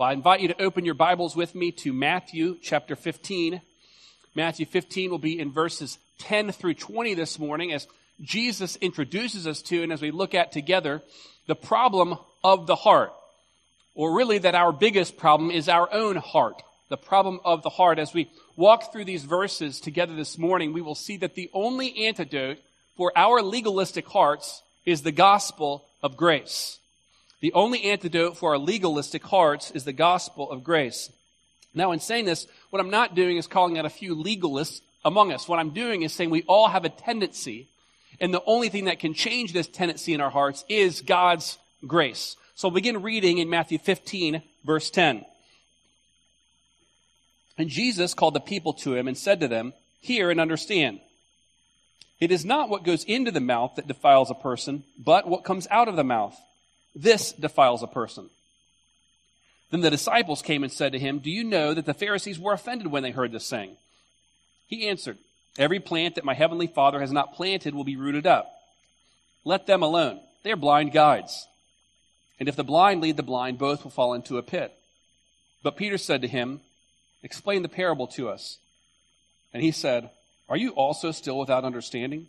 Well, I invite you to open your Bibles with me to Matthew chapter 15. Matthew 15 will be in verses 10 through 20 this morning as Jesus introduces us to and as we look at together the problem of the heart. Or really that our biggest problem is our own heart. The problem of the heart. As we walk through these verses together this morning, we will see that the only antidote for our legalistic hearts is the gospel of grace. The only antidote for our legalistic hearts is the gospel of grace. Now, in saying this, what I'm not doing is calling out a few legalists among us. What I'm doing is saying we all have a tendency, and the only thing that can change this tendency in our hearts is God's grace. So I'll begin reading in Matthew 15, verse 10. And Jesus called the people to him and said to them, Hear and understand. It is not what goes into the mouth that defiles a person, but what comes out of the mouth. This defiles a person. Then the disciples came and said to him, Do you know that the Pharisees were offended when they heard this saying? He answered, Every plant that my heavenly Father has not planted will be rooted up. Let them alone. They are blind guides. And if the blind lead the blind, both will fall into a pit. But Peter said to him, Explain the parable to us. And he said, Are you also still without understanding?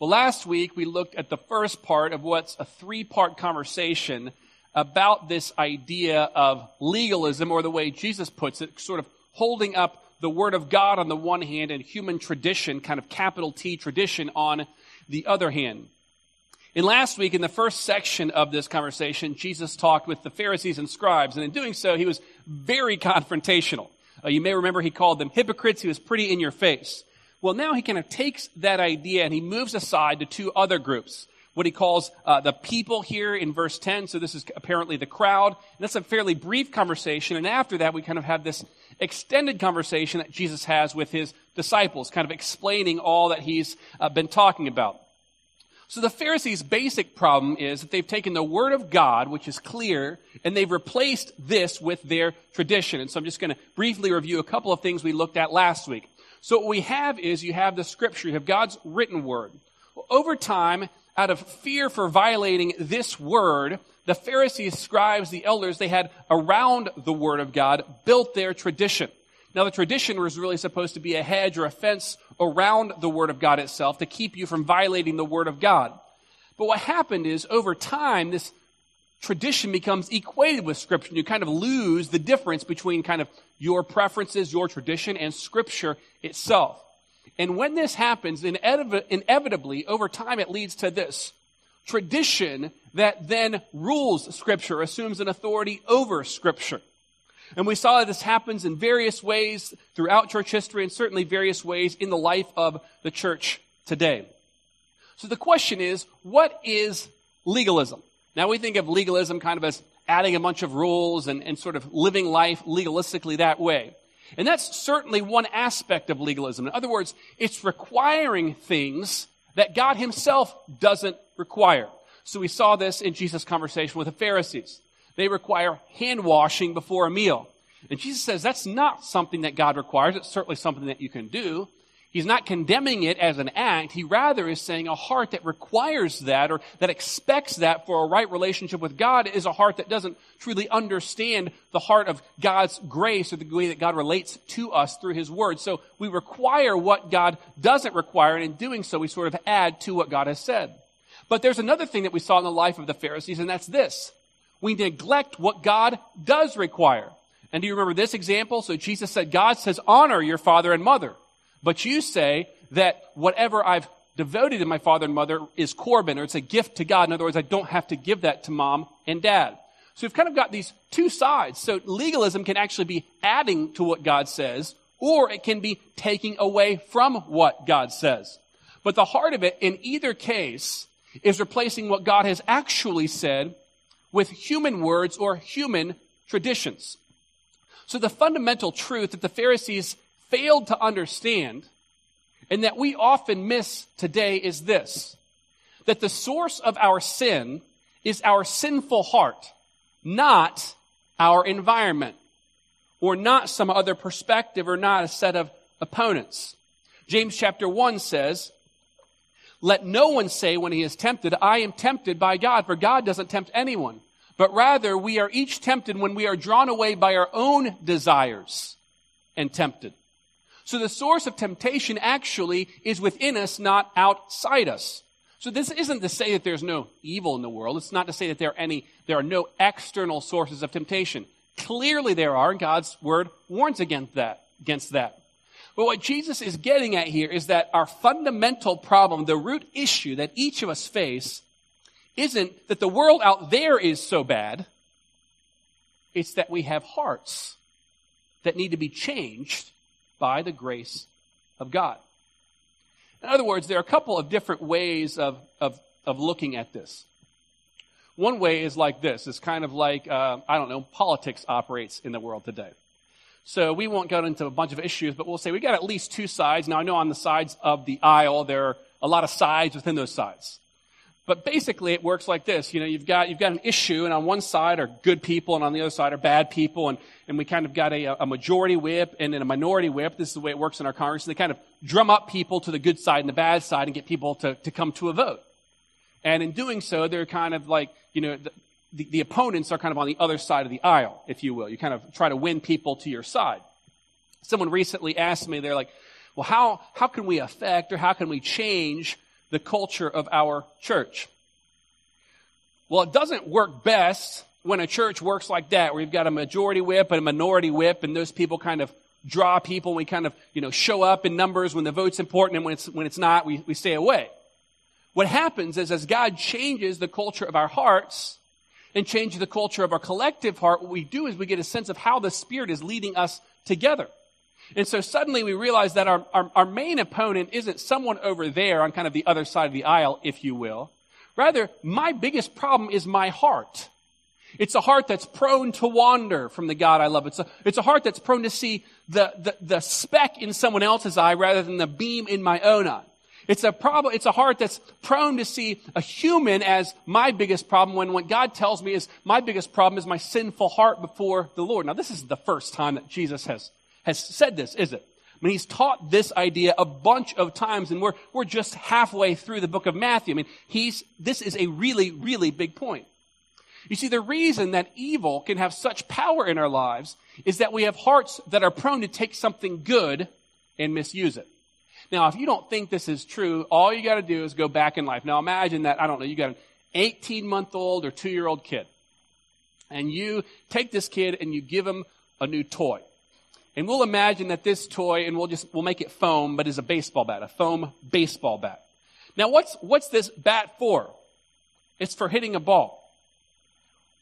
Well, last week we looked at the first part of what's a three part conversation about this idea of legalism, or the way Jesus puts it, sort of holding up the Word of God on the one hand and human tradition, kind of capital T tradition, on the other hand. In last week, in the first section of this conversation, Jesus talked with the Pharisees and scribes, and in doing so, he was very confrontational. Uh, you may remember he called them hypocrites. He was pretty in your face. Well, now he kind of takes that idea and he moves aside to two other groups. What he calls uh, the people here in verse 10. So this is apparently the crowd. And that's a fairly brief conversation. And after that, we kind of have this extended conversation that Jesus has with his disciples, kind of explaining all that he's uh, been talking about. So the Pharisees' basic problem is that they've taken the Word of God, which is clear, and they've replaced this with their tradition. And so I'm just going to briefly review a couple of things we looked at last week. So what we have is you have the scripture, you have God's written word. Over time, out of fear for violating this word, the Pharisees, scribes, the elders, they had around the word of God built their tradition. Now the tradition was really supposed to be a hedge or a fence around the word of God itself to keep you from violating the word of God. But what happened is over time, this tradition becomes equated with scripture. And you kind of lose the difference between kind of your preferences, your tradition, and scripture itself. And when this happens, inevitably, over time, it leads to this. Tradition that then rules scripture, assumes an authority over scripture. And we saw that this happens in various ways throughout church history and certainly various ways in the life of the church today. So the question is, what is legalism? Now we think of legalism kind of as adding a bunch of rules and, and sort of living life legalistically that way. And that's certainly one aspect of legalism. In other words, it's requiring things that God himself doesn't require. So we saw this in Jesus' conversation with the Pharisees. They require hand washing before a meal. And Jesus says that's not something that God requires. It's certainly something that you can do. He's not condemning it as an act. He rather is saying a heart that requires that or that expects that for a right relationship with God is a heart that doesn't truly understand the heart of God's grace or the way that God relates to us through His Word. So we require what God doesn't require, and in doing so, we sort of add to what God has said. But there's another thing that we saw in the life of the Pharisees, and that's this. We neglect what God does require. And do you remember this example? So Jesus said, God says, honor your father and mother. But you say that whatever I've devoted to my father and mother is Corban, or it's a gift to God. In other words, I don't have to give that to mom and dad. So we've kind of got these two sides. So legalism can actually be adding to what God says, or it can be taking away from what God says. But the heart of it, in either case, is replacing what God has actually said with human words or human traditions. So the fundamental truth that the Pharisees failed to understand and that we often miss today is this that the source of our sin is our sinful heart, not our environment, or not some other perspective, or not a set of opponents. James chapter 1 says, Let no one say when he is tempted, I am tempted by God, for God doesn't tempt anyone. But rather, we are each tempted when we are drawn away by our own desires and tempted. So the source of temptation actually is within us, not outside us. So this isn't to say that there's no evil in the world. It's not to say that there are any, there are no external sources of temptation. Clearly there are, and God's word warns against that, against that. But what Jesus is getting at here is that our fundamental problem, the root issue that each of us face, isn't that the world out there is so bad. It's that we have hearts that need to be changed by the grace of God. In other words, there are a couple of different ways of, of, of looking at this. One way is like this. It's kind of like, uh, I don't know, politics operates in the world today. So we won't go into a bunch of issues, but we'll say we got at least two sides. Now I know on the sides of the aisle, there are a lot of sides within those sides. But basically, it works like this. You know, you've got, you've got an issue, and on one side are good people, and on the other side are bad people, and, and we kind of got a, a majority whip and then a minority whip. This is the way it works in our Congress. They kind of drum up people to the good side and the bad side and get people to, to come to a vote. And in doing so, they're kind of like, you know, the, the, the opponents are kind of on the other side of the aisle, if you will. You kind of try to win people to your side. Someone recently asked me, they're like, well, how, how can we affect or how can we change the culture of our church. Well, it doesn't work best when a church works like that, where you've got a majority whip and a minority whip, and those people kind of draw people. We kind of, you know, show up in numbers when the vote's important, and when it's, when it's not, we, we stay away. What happens is as God changes the culture of our hearts and changes the culture of our collective heart, what we do is we get a sense of how the Spirit is leading us together. And so suddenly we realize that our, our, our, main opponent isn't someone over there on kind of the other side of the aisle, if you will. Rather, my biggest problem is my heart. It's a heart that's prone to wander from the God I love. It's a, it's a heart that's prone to see the, the, the speck in someone else's eye rather than the beam in my own eye. It's a problem, it's a heart that's prone to see a human as my biggest problem when what God tells me is my biggest problem is my sinful heart before the Lord. Now this is the first time that Jesus has has said this, is it? I mean, he's taught this idea a bunch of times, and we're, we're just halfway through the book of Matthew. I mean, he's, this is a really, really big point. You see, the reason that evil can have such power in our lives is that we have hearts that are prone to take something good and misuse it. Now, if you don't think this is true, all you got to do is go back in life. Now, imagine that, I don't know, you got an 18 month old or two year old kid, and you take this kid and you give him a new toy. And we'll imagine that this toy, and we'll just, we'll make it foam, but is a baseball bat, a foam baseball bat. Now what's, what's this bat for? It's for hitting a ball.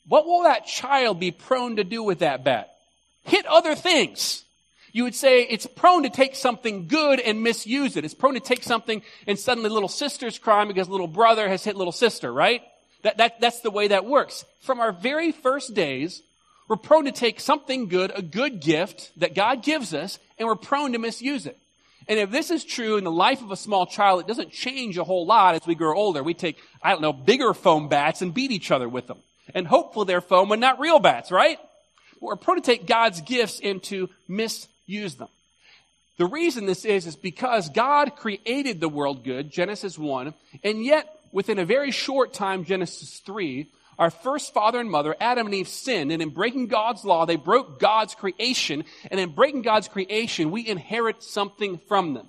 What will that child be prone to do with that bat? Hit other things. You would say it's prone to take something good and misuse it. It's prone to take something and suddenly little sister's crying because little brother has hit little sister, right? That, that, that's the way that works. From our very first days, we're prone to take something good, a good gift that God gives us, and we're prone to misuse it. And if this is true in the life of a small child, it doesn't change a whole lot as we grow older. We take, I don't know, bigger foam bats and beat each other with them. And hopefully they're foam and not real bats, right? We're prone to take God's gifts and to misuse them. The reason this is, is because God created the world good, Genesis 1, and yet within a very short time, Genesis 3, our first father and mother, Adam and Eve, sinned, and in breaking God's law, they broke God's creation, and in breaking God's creation, we inherit something from them.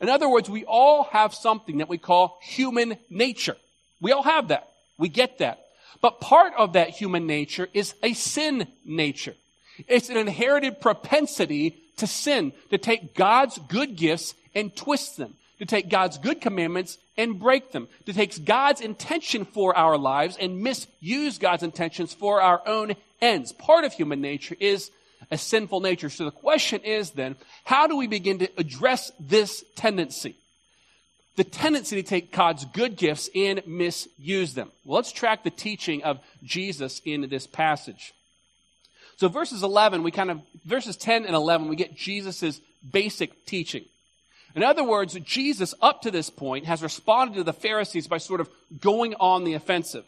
In other words, we all have something that we call human nature. We all have that. We get that. But part of that human nature is a sin nature. It's an inherited propensity to sin, to take God's good gifts and twist them to take God's good commandments and break them, to take God's intention for our lives and misuse God's intentions for our own ends. Part of human nature is a sinful nature. So the question is then, how do we begin to address this tendency? The tendency to take God's good gifts and misuse them. Well, let's track the teaching of Jesus in this passage. So verses 11, we kind of, verses 10 and 11, we get Jesus' basic teaching. In other words, Jesus, up to this point, has responded to the Pharisees by sort of going on the offensive.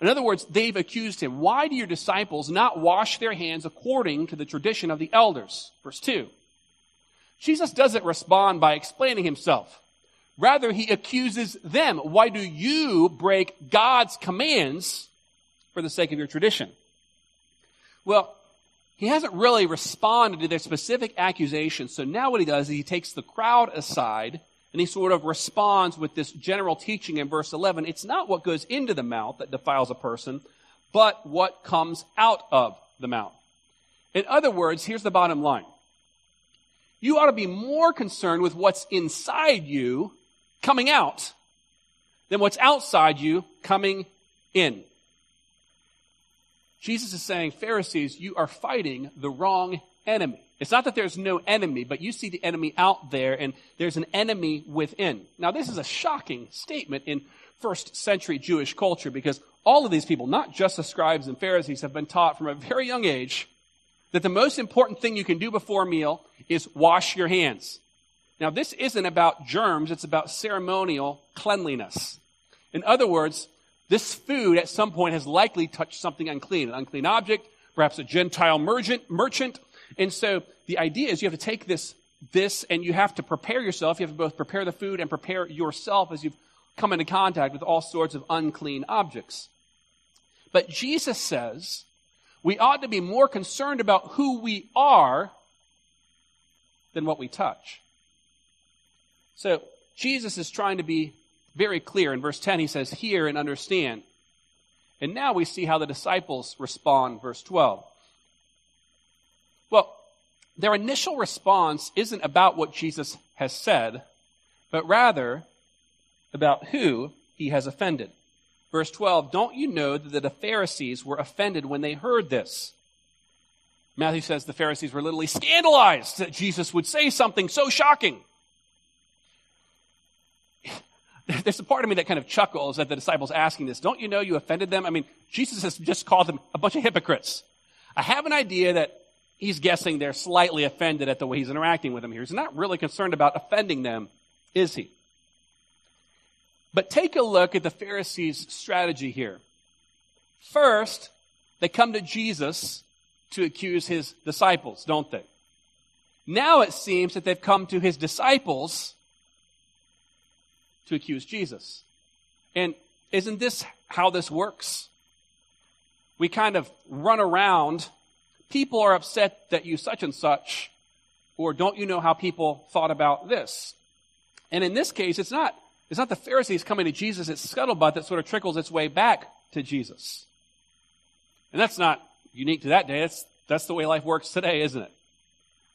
In other words, they've accused him. Why do your disciples not wash their hands according to the tradition of the elders? Verse 2. Jesus doesn't respond by explaining himself. Rather, he accuses them. Why do you break God's commands for the sake of your tradition? Well, he hasn't really responded to their specific accusations. So now what he does is he takes the crowd aside and he sort of responds with this general teaching in verse 11. It's not what goes into the mouth that defiles a person, but what comes out of the mouth. In other words, here's the bottom line. You ought to be more concerned with what's inside you coming out than what's outside you coming in. Jesus is saying, Pharisees, you are fighting the wrong enemy. It's not that there's no enemy, but you see the enemy out there and there's an enemy within. Now, this is a shocking statement in first century Jewish culture because all of these people, not just the scribes and Pharisees, have been taught from a very young age that the most important thing you can do before a meal is wash your hands. Now, this isn't about germs, it's about ceremonial cleanliness. In other words, this food at some point has likely touched something unclean, an unclean object, perhaps a Gentile merchant, merchant. And so the idea is you have to take this, this and you have to prepare yourself. You have to both prepare the food and prepare yourself as you've come into contact with all sorts of unclean objects. But Jesus says we ought to be more concerned about who we are than what we touch. So Jesus is trying to be very clear. In verse 10, he says, Hear and understand. And now we see how the disciples respond, verse 12. Well, their initial response isn't about what Jesus has said, but rather about who he has offended. Verse 12, don't you know that the Pharisees were offended when they heard this? Matthew says the Pharisees were literally scandalized that Jesus would say something so shocking. there's a part of me that kind of chuckles at the disciples asking this. Don't you know you offended them? I mean, Jesus has just called them a bunch of hypocrites. I have an idea that he's guessing they're slightly offended at the way he's interacting with them here. He's not really concerned about offending them, is he? But take a look at the Pharisees' strategy here. First, they come to Jesus to accuse his disciples, don't they? Now it seems that they've come to his disciples to accuse Jesus. And isn't this how this works? We kind of run around. People are upset that you such and such, or don't you know how people thought about this? And in this case, it's not, it's not the Pharisees coming to Jesus, it's scuttlebutt that sort of trickles its way back to Jesus. And that's not unique to that day. That's, that's the way life works today, isn't it?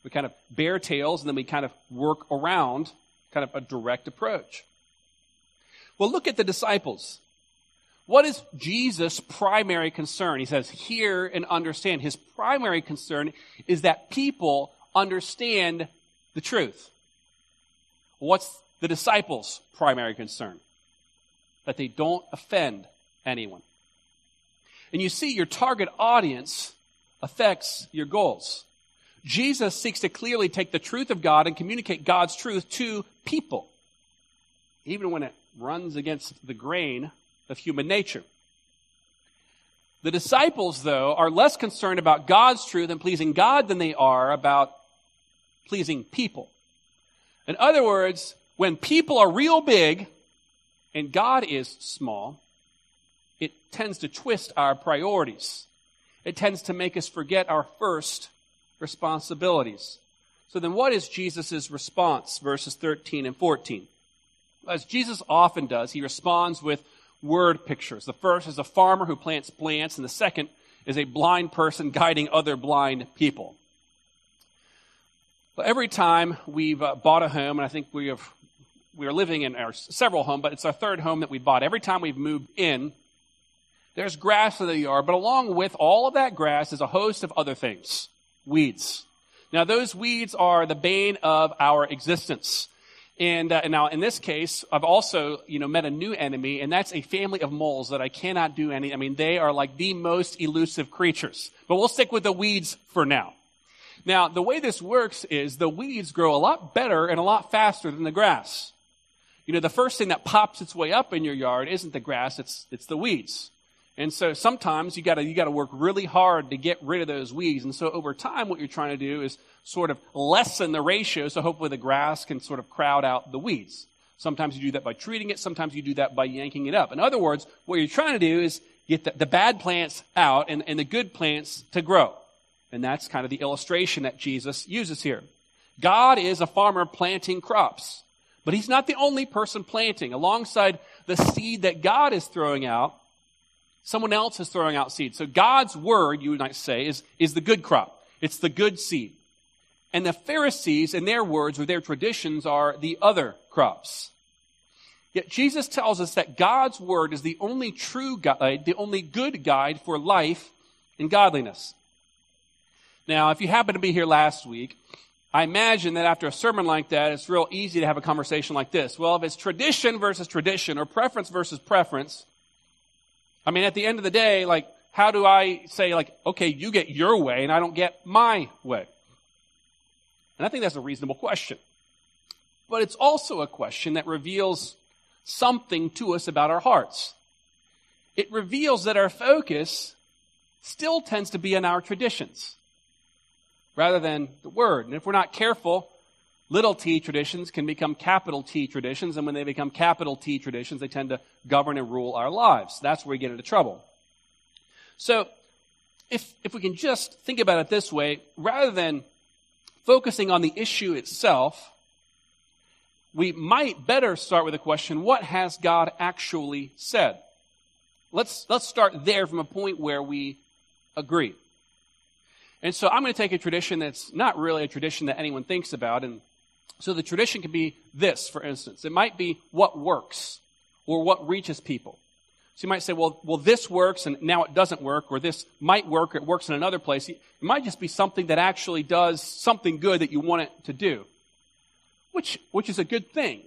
We kind of bear tales and then we kind of work around kind of a direct approach. Well, look at the disciples. What is Jesus' primary concern? He says, hear and understand. His primary concern is that people understand the truth. What's the disciples' primary concern? That they don't offend anyone. And you see, your target audience affects your goals. Jesus seeks to clearly take the truth of God and communicate God's truth to people, even when it runs against the grain of human nature. The disciples, though, are less concerned about God's truth and pleasing God than they are about pleasing people. In other words, when people are real big and God is small, it tends to twist our priorities. It tends to make us forget our first responsibilities. So then what is Jesus' response? Verses 13 and 14 as Jesus often does, he responds with word pictures. The first is a farmer who plants plants, and the second is a blind person guiding other blind people. Well, every time we've uh, bought a home, and I think we have we are living in our several homes, but it's our third home that we bought. Every time we've moved in, there's grass in the yard, but along with all of that grass is a host of other things, weeds. Now, those weeds are the bane of our existence. And, uh, and now in this case, I've also, you know, met a new enemy, and that's a family of moles that I cannot do any, I mean, they are like the most elusive creatures. But we'll stick with the weeds for now. Now, the way this works is the weeds grow a lot better and a lot faster than the grass. You know, the first thing that pops its way up in your yard isn't the grass, it's, it's the weeds. And so sometimes you gotta, you gotta work really hard to get rid of those weeds. And so over time, what you're trying to do is sort of lessen the ratio so hopefully the grass can sort of crowd out the weeds. Sometimes you do that by treating it. Sometimes you do that by yanking it up. In other words, what you're trying to do is get the, the bad plants out and, and the good plants to grow. And that's kind of the illustration that Jesus uses here. God is a farmer planting crops, but he's not the only person planting. Alongside the seed that God is throwing out, Someone else is throwing out seed. So God's word, you might say, is, is the good crop. It's the good seed. And the Pharisees, in their words or their traditions, are the other crops. Yet Jesus tells us that God's word is the only true guide, the only good guide for life and godliness. Now, if you happen to be here last week, I imagine that after a sermon like that, it's real easy to have a conversation like this. Well, if it's tradition versus tradition or preference versus preference, I mean, at the end of the day, like, how do I say, like, okay, you get your way and I don't get my way? And I think that's a reasonable question. But it's also a question that reveals something to us about our hearts. It reveals that our focus still tends to be on our traditions rather than the Word. And if we're not careful, Little t traditions can become capital T traditions, and when they become capital T traditions, they tend to govern and rule our lives. That's where we get into trouble. So, if, if we can just think about it this way, rather than focusing on the issue itself, we might better start with the question, what has God actually said? Let's, let's start there from a point where we agree. And so I'm going to take a tradition that's not really a tradition that anyone thinks about, and so the tradition can be this, for instance. It might be what works or what reaches people. So you might say, well, well, this works and now it doesn't work, or this might work, or it works in another place. It might just be something that actually does something good that you want it to do, which, which is a good thing.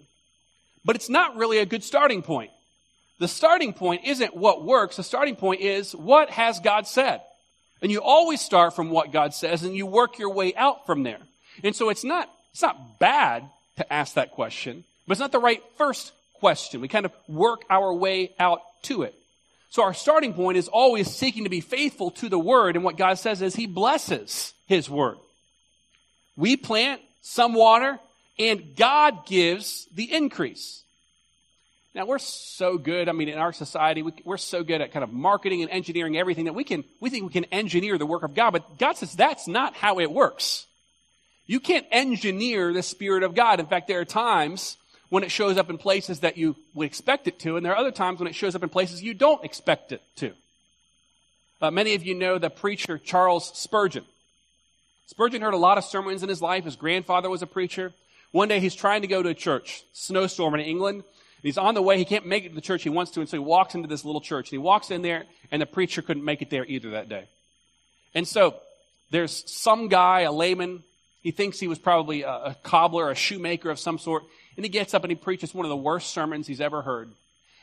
But it's not really a good starting point. The starting point isn't what works. The starting point is what has God said? And you always start from what God says and you work your way out from there. And so it's not it's not bad to ask that question, but it's not the right first question. We kind of work our way out to it. So our starting point is always seeking to be faithful to the word. And what God says is he blesses his word. We plant some water and God gives the increase. Now we're so good. I mean, in our society, we, are so good at kind of marketing and engineering everything that we can, we think we can engineer the work of God, but God says that's not how it works. You can't engineer the Spirit of God. In fact, there are times when it shows up in places that you would expect it to, and there are other times when it shows up in places you don't expect it to. Uh, many of you know the preacher Charles Spurgeon. Spurgeon heard a lot of sermons in his life. His grandfather was a preacher. One day he's trying to go to a church, snowstorm in England. He's on the way. He can't make it to the church he wants to, and so he walks into this little church. And he walks in there, and the preacher couldn't make it there either that day. And so there's some guy, a layman, he thinks he was probably a, a cobbler, a shoemaker of some sort. And he gets up and he preaches one of the worst sermons he's ever heard.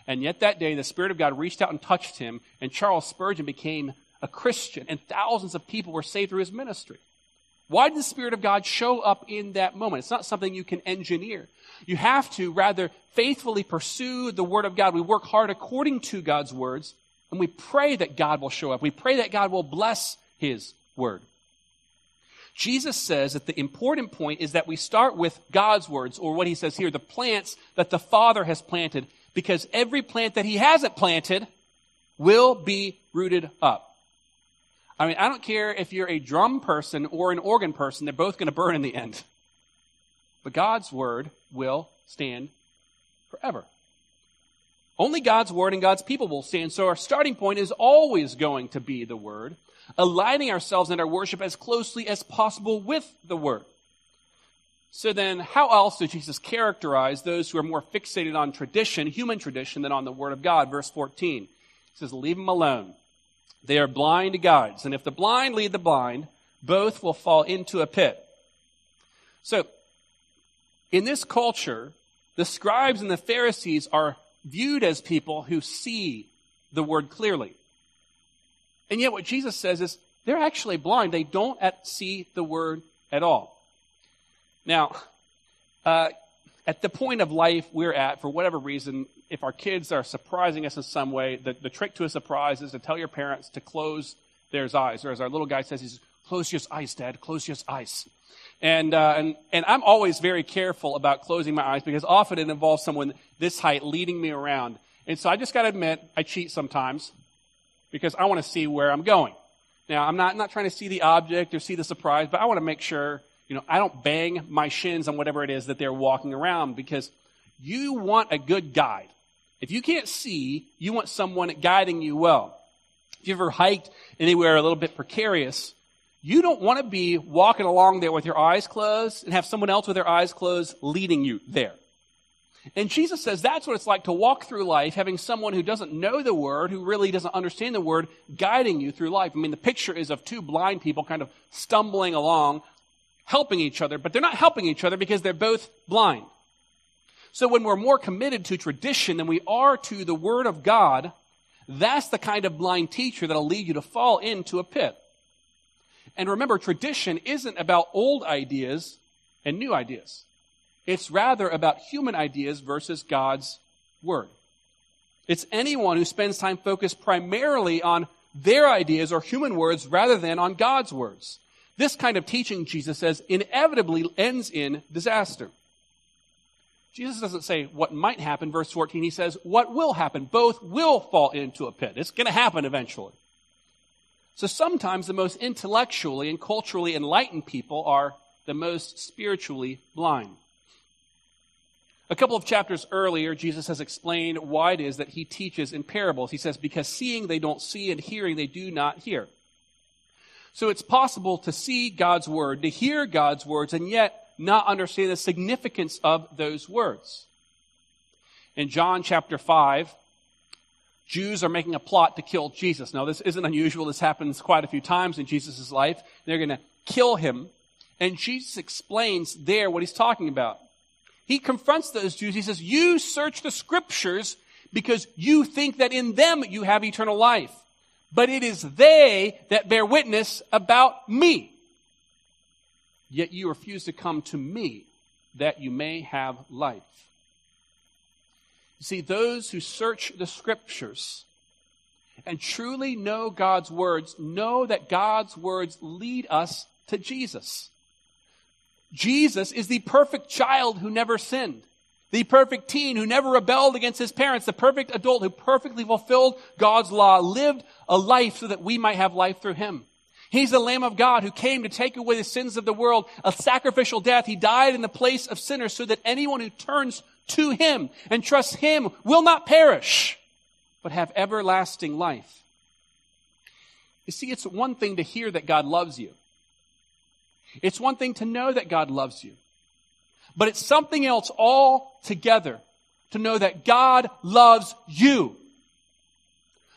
And yet that day, the Spirit of God reached out and touched him, and Charles Spurgeon became a Christian, and thousands of people were saved through his ministry. Why did the Spirit of God show up in that moment? It's not something you can engineer. You have to rather faithfully pursue the Word of God. We work hard according to God's words, and we pray that God will show up. We pray that God will bless His Word. Jesus says that the important point is that we start with God's words, or what he says here, the plants that the Father has planted, because every plant that he hasn't planted will be rooted up. I mean, I don't care if you're a drum person or an organ person, they're both going to burn in the end. But God's word will stand forever. Only God's word and God's people will stand. So our starting point is always going to be the word aligning ourselves and our worship as closely as possible with the Word. So then, how else does Jesus characterize those who are more fixated on tradition, human tradition, than on the Word of God? Verse 14. He says, Leave them alone. They are blind guides, and if the blind lead the blind, both will fall into a pit. So, in this culture, The scribes and the Pharisees are viewed as people who see the word clearly. And yet what Jesus says is they're actually blind. They don't see the word at all. Now, uh, at the point of life we're at, for whatever reason, if our kids are surprising us in some way, the, the trick to a surprise is to tell your parents to close their eyes. Or as our little guy says, he says, close your eyes, Dad, close your eyes. And, uh, and, and I'm always very careful about closing my eyes because often it involves someone this height leading me around. And so I just gotta admit, I cheat sometimes because I want to see where I'm going. Now, I'm not, not trying to see the object or see the surprise, but I want to make sure, you know, I don't bang my shins on whatever it is that they're walking around because you want a good guide. If you can't see, you want someone guiding you well. If you've ever hiked anywhere a little bit precarious, you don't want to be walking along there with your eyes closed and have someone else with their eyes closed leading you there. And Jesus says that's what it's like to walk through life having someone who doesn't know the word, who really doesn't understand the word, guiding you through life. I mean, the picture is of two blind people kind of stumbling along, helping each other, but they're not helping each other because they're both blind. So when we're more committed to tradition than we are to the word of God, that's the kind of blind teacher that'll lead you to fall into a pit. And remember, tradition isn't about old ideas and new ideas. It's rather about human ideas versus God's Word. It's anyone who spends time focused primarily on their ideas or human words rather than on God's words. This kind of teaching, Jesus says, inevitably ends in disaster. Jesus doesn't say what might happen, verse 14. He says what will happen. Both will fall into a pit. It's going to happen eventually. So sometimes the most intellectually and culturally enlightened people are the most spiritually blind. A couple of chapters earlier, Jesus has explained why it is that he teaches in parables. He says, because seeing they don't see and hearing they do not hear. So it's possible to see God's word, to hear God's words, and yet not understand the significance of those words. In John chapter 5, Jews are making a plot to kill Jesus. Now, this isn't unusual. This happens quite a few times in Jesus' life. They're going to kill him. And Jesus explains there what he's talking about he confronts those Jews. He says, you search the scriptures because you think that in them you have eternal life. But it is they that bear witness about me. Yet you refuse to come to me that you may have life. You see, those who search the scriptures and truly know God's words know that God's words lead us to Jesus. Jesus is the perfect child who never sinned. The perfect teen who never rebelled against his parents. The perfect adult who perfectly fulfilled God's law, lived a life so that we might have life through him. He's the Lamb of God who came to take away the sins of the world, a sacrificial death. He died in the place of sinners so that anyone who turns to him and trusts him will not perish, but have everlasting life. You see, it's one thing to hear that God loves you. It's one thing to know that God loves you, but it's something else altogether to know that God loves you.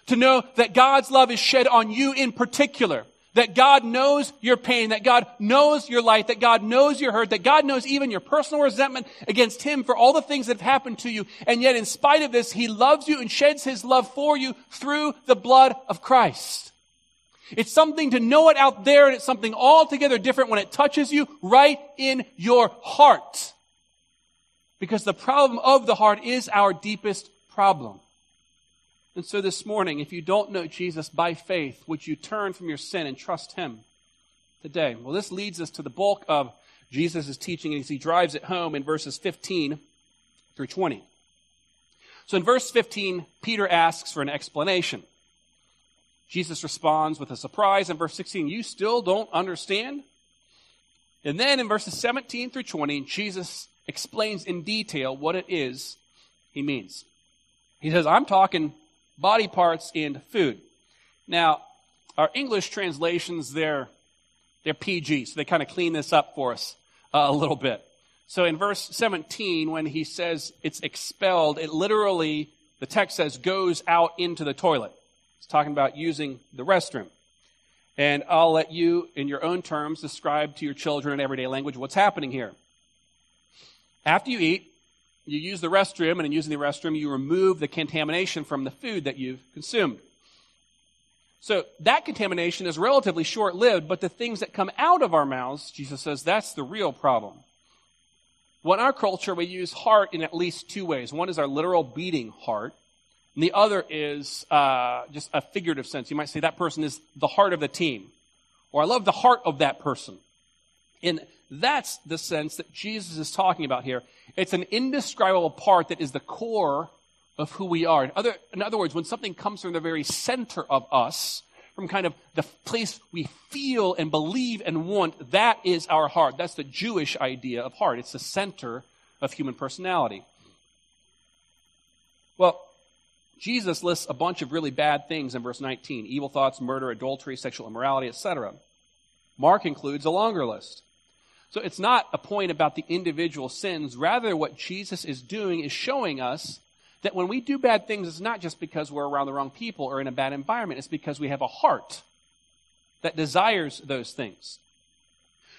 To know that God's love is shed on you in particular. That God knows your pain, that God knows your life, that God knows your hurt, that God knows even your personal resentment against Him for all the things that have happened to you. And yet in spite of this, He loves you and sheds His love for you through the blood of Christ. It's something to know it out there and it's something altogether different when it touches you right in your heart. Because the problem of the heart is our deepest problem. And so this morning, if you don't know Jesus by faith, would you turn from your sin and trust Him today? Well, this leads us to the bulk of Jesus' teaching as he drives it home in verses 15 through 20. So in verse 15, Peter asks for an explanation. Jesus responds with a surprise in verse 16, You still don't understand? And then in verses 17 through 20, Jesus explains in detail what it is he means. He says, I'm talking body parts and food. Now, our English translations, they're, they're PG, so they kind of clean this up for us uh, a little bit. So in verse 17, when he says it's expelled, it literally, the text says, goes out into the toilet. It's talking about using the restroom. And I'll let you, in your own terms, describe to your children in everyday language what's happening here. After you eat, you use the restroom, and in using the restroom, you remove the contamination from the food that you've consumed. So that contamination is relatively short lived, but the things that come out of our mouths, Jesus says, that's the real problem. Well, in our culture, we use heart in at least two ways. One is our literal beating heart, and the other is uh, just a figurative sense. You might say that person is the heart of the team, or I love the heart of that person. And that's the sense that Jesus is talking about here. It's an indescribable part that is the core of who we are. In other, in other words, when something comes from the very center of us, from kind of the place we feel and believe and want, that is our heart. That's the Jewish idea of heart. It's the center of human personality. Well, Jesus lists a bunch of really bad things in verse 19 evil thoughts, murder, adultery, sexual immorality, etc. Mark includes a longer list. So it's not a point about the individual sins. Rather, what Jesus is doing is showing us that when we do bad things, it's not just because we're around the wrong people or in a bad environment. It's because we have a heart that desires those things.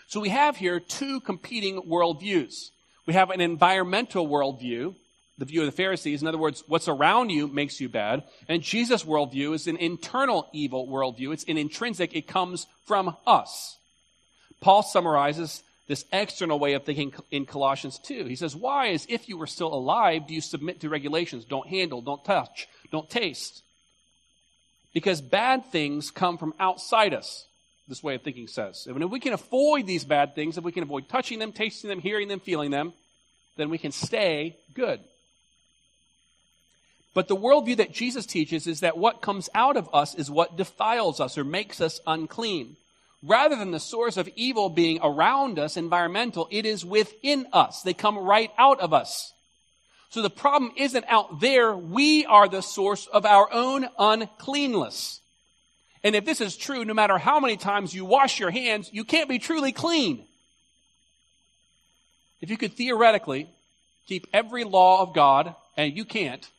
So we have here two competing worldviews. We have an environmental worldview, the view of the Pharisees. In other words, what's around you makes you bad. And Jesus' worldview is an internal evil worldview. It's an intrinsic. It comes from us. Paul summarizes this external way of thinking in Colossians 2. He says, Why, as if you were still alive, do you submit to regulations? Don't handle, don't touch, don't taste. Because bad things come from outside us, this way of thinking says. And if we can avoid these bad things, if we can avoid touching them, tasting them, hearing them, feeling them, then we can stay good. But the worldview that Jesus teaches is that what comes out of us is what defiles us or makes us unclean rather than the source of evil being around us, environmental, it is within us. They come right out of us. So the problem isn't out there. We are the source of our own uncleanness. And if this is true, no matter how many times you wash your hands, you can't be truly clean. If you could theoretically keep every law of God, and you can't,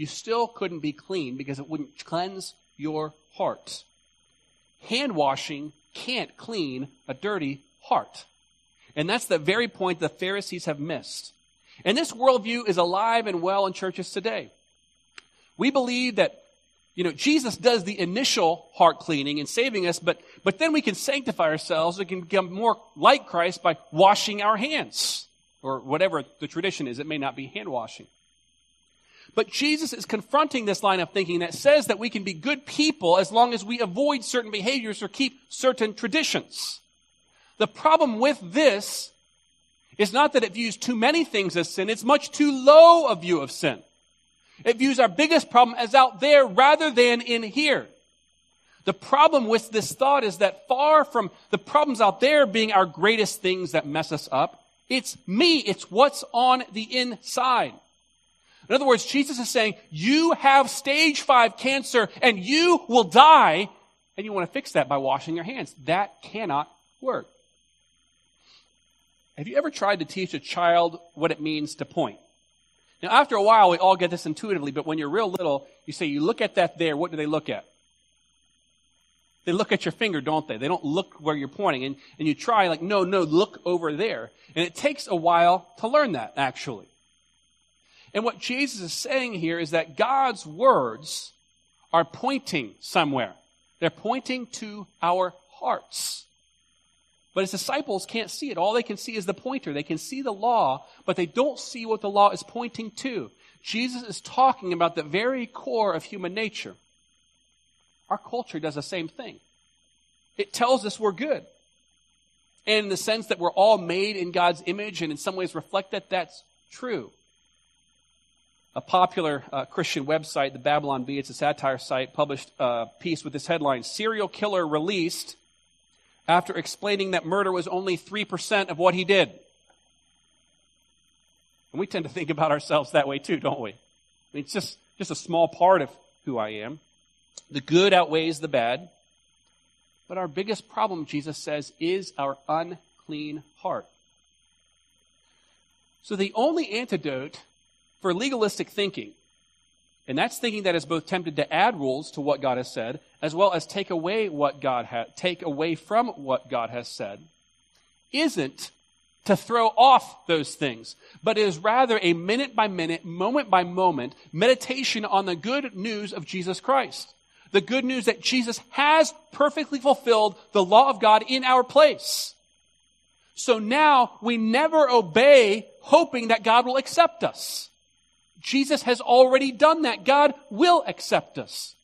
you still couldn't be clean because it wouldn't cleanse your heart hand washing can't clean a dirty heart. And that's the very point the Pharisees have missed. And this worldview is alive and well in churches today. We believe that, you know, Jesus does the initial heart cleaning and saving us, but, but then we can sanctify ourselves. We can become more like Christ by washing our hands or whatever the tradition is. It may not be hand washing. But Jesus is confronting this line of thinking that says that we can be good people as long as we avoid certain behaviors or keep certain traditions. The problem with this is not that it views too many things as sin, it's much too low a view of sin. It views our biggest problem as out there rather than in here. The problem with this thought is that far from the problems out there being our greatest things that mess us up, it's me, it's what's on the inside. In other words, Jesus is saying, you have stage five cancer and you will die, and you want to fix that by washing your hands. That cannot work. Have you ever tried to teach a child what it means to point? Now, after a while, we all get this intuitively, but when you're real little, you say, you look at that there, what do they look at? They look at your finger, don't they? They don't look where you're pointing. And, and you try, like, no, no, look over there. And it takes a while to learn that, actually. And what Jesus is saying here is that God's words are pointing somewhere. They're pointing to our hearts. But his disciples can't see it. All they can see is the pointer. They can see the law, but they don't see what the law is pointing to. Jesus is talking about the very core of human nature. Our culture does the same thing. It tells us we're good. And in the sense that we're all made in God's image and in some ways reflect that, that's true a popular uh, Christian website, the Babylon Bee, it's a satire site, published a piece with this headline Serial Killer Released after explaining that murder was only 3% of what he did. And we tend to think about ourselves that way too, don't we? I mean, it's just, just a small part of who I am. The good outweighs the bad. But our biggest problem, Jesus says, is our unclean heart. So the only antidote for legalistic thinking. And that's thinking that is both tempted to add rules to what God has said, as well as take away what God ha- take away from what God has said, isn't to throw off those things, but is rather a minute by minute, moment by moment meditation on the good news of Jesus Christ. The good news that Jesus has perfectly fulfilled the law of God in our place. So now we never obey hoping that God will accept us. Jesus has already done that. God will accept us.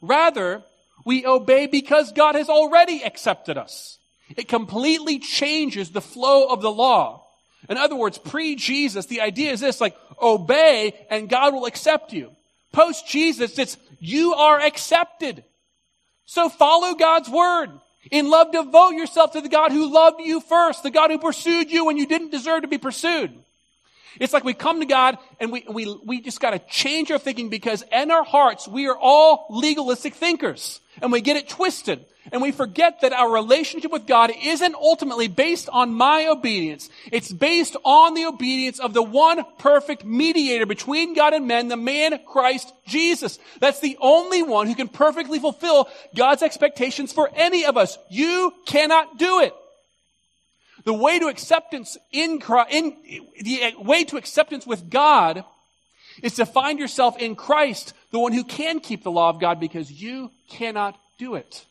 Rather, we obey because God has already accepted us. It completely changes the flow of the law. In other words, pre-Jesus, the idea is this, like, obey and God will accept you. Post-Jesus, it's, you are accepted. So follow God's word. In love, devote yourself to the God who loved you first, the God who pursued you when you didn't deserve to be pursued. It's like we come to God and we, we, we just gotta change our thinking because in our hearts, we are all legalistic thinkers and we get it twisted. And we forget that our relationship with God isn't ultimately based on my obedience. It's based on the obedience of the one perfect mediator between God and men, the man Christ Jesus. That's the only one who can perfectly fulfill God's expectations for any of us. You cannot do it. The way to acceptance in, Christ, in the way to acceptance with God is to find yourself in Christ, the one who can keep the law of God because you cannot do it.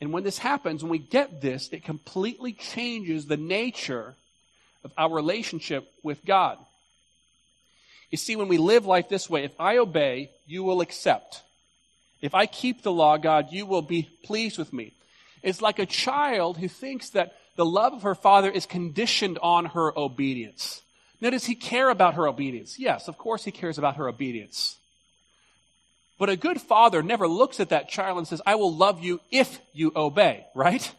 And when this happens, when we get this, it completely changes the nature of our relationship with God. You see, when we live life this way, if I obey, you will accept. If I keep the law, God, you will be pleased with me. It's like a child who thinks that the love of her father is conditioned on her obedience. Now, does he care about her obedience? Yes, of course he cares about her obedience. But a good father never looks at that child and says, I will love you if you obey, right?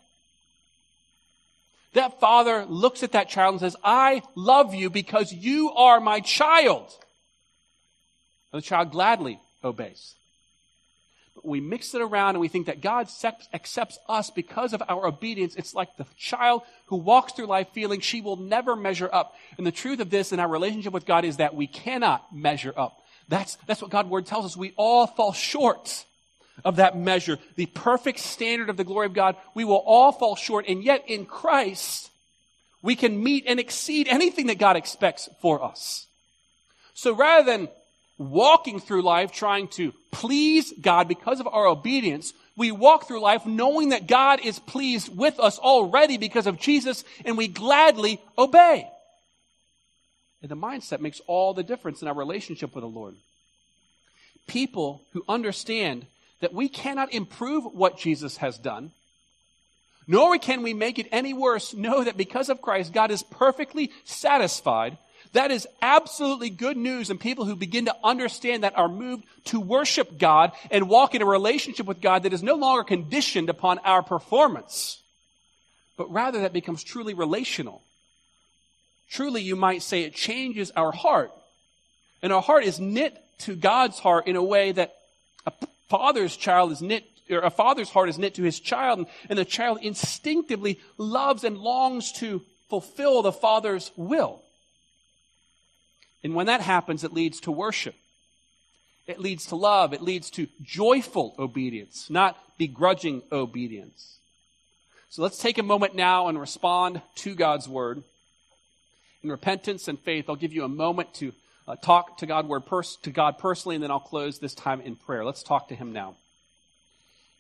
That father looks at that child and says, I love you because you are my child. And the child gladly obeys we mix it around and we think that God accepts us because of our obedience. It's like the child who walks through life feeling she will never measure up. And the truth of this in our relationship with God is that we cannot measure up. That's, that's what God's word tells us. We all fall short of that measure, the perfect standard of the glory of God. We will all fall short. And yet in Christ, we can meet and exceed anything that God expects for us. So rather than walking through life trying to please God because of our obedience, we walk through life knowing that God is pleased with us already because of Jesus and we gladly obey. And the mindset makes all the difference in our relationship with the Lord. People who understand that we cannot improve what Jesus has done, nor can we make it any worse, know that because of Christ, God is perfectly satisfied that is absolutely good news and people who begin to understand that are moved to worship God and walk in a relationship with God that is no longer conditioned upon our performance, but rather that becomes truly relational. Truly, you might say it changes our heart. And our heart is knit to God's heart in a way that a father's child is knit or a father's heart is knit to his child, and, the child instinctively loves and longs to fulfill the father's will. And when that happens, it leads to worship. It leads to love. It leads to joyful obedience, not begrudging obedience. So let's take a moment now and respond to God's word. In repentance and faith, I'll give you a moment to uh, talk to God, word pers- to God personally, and then I'll close this time in prayer. Let's talk to Him now.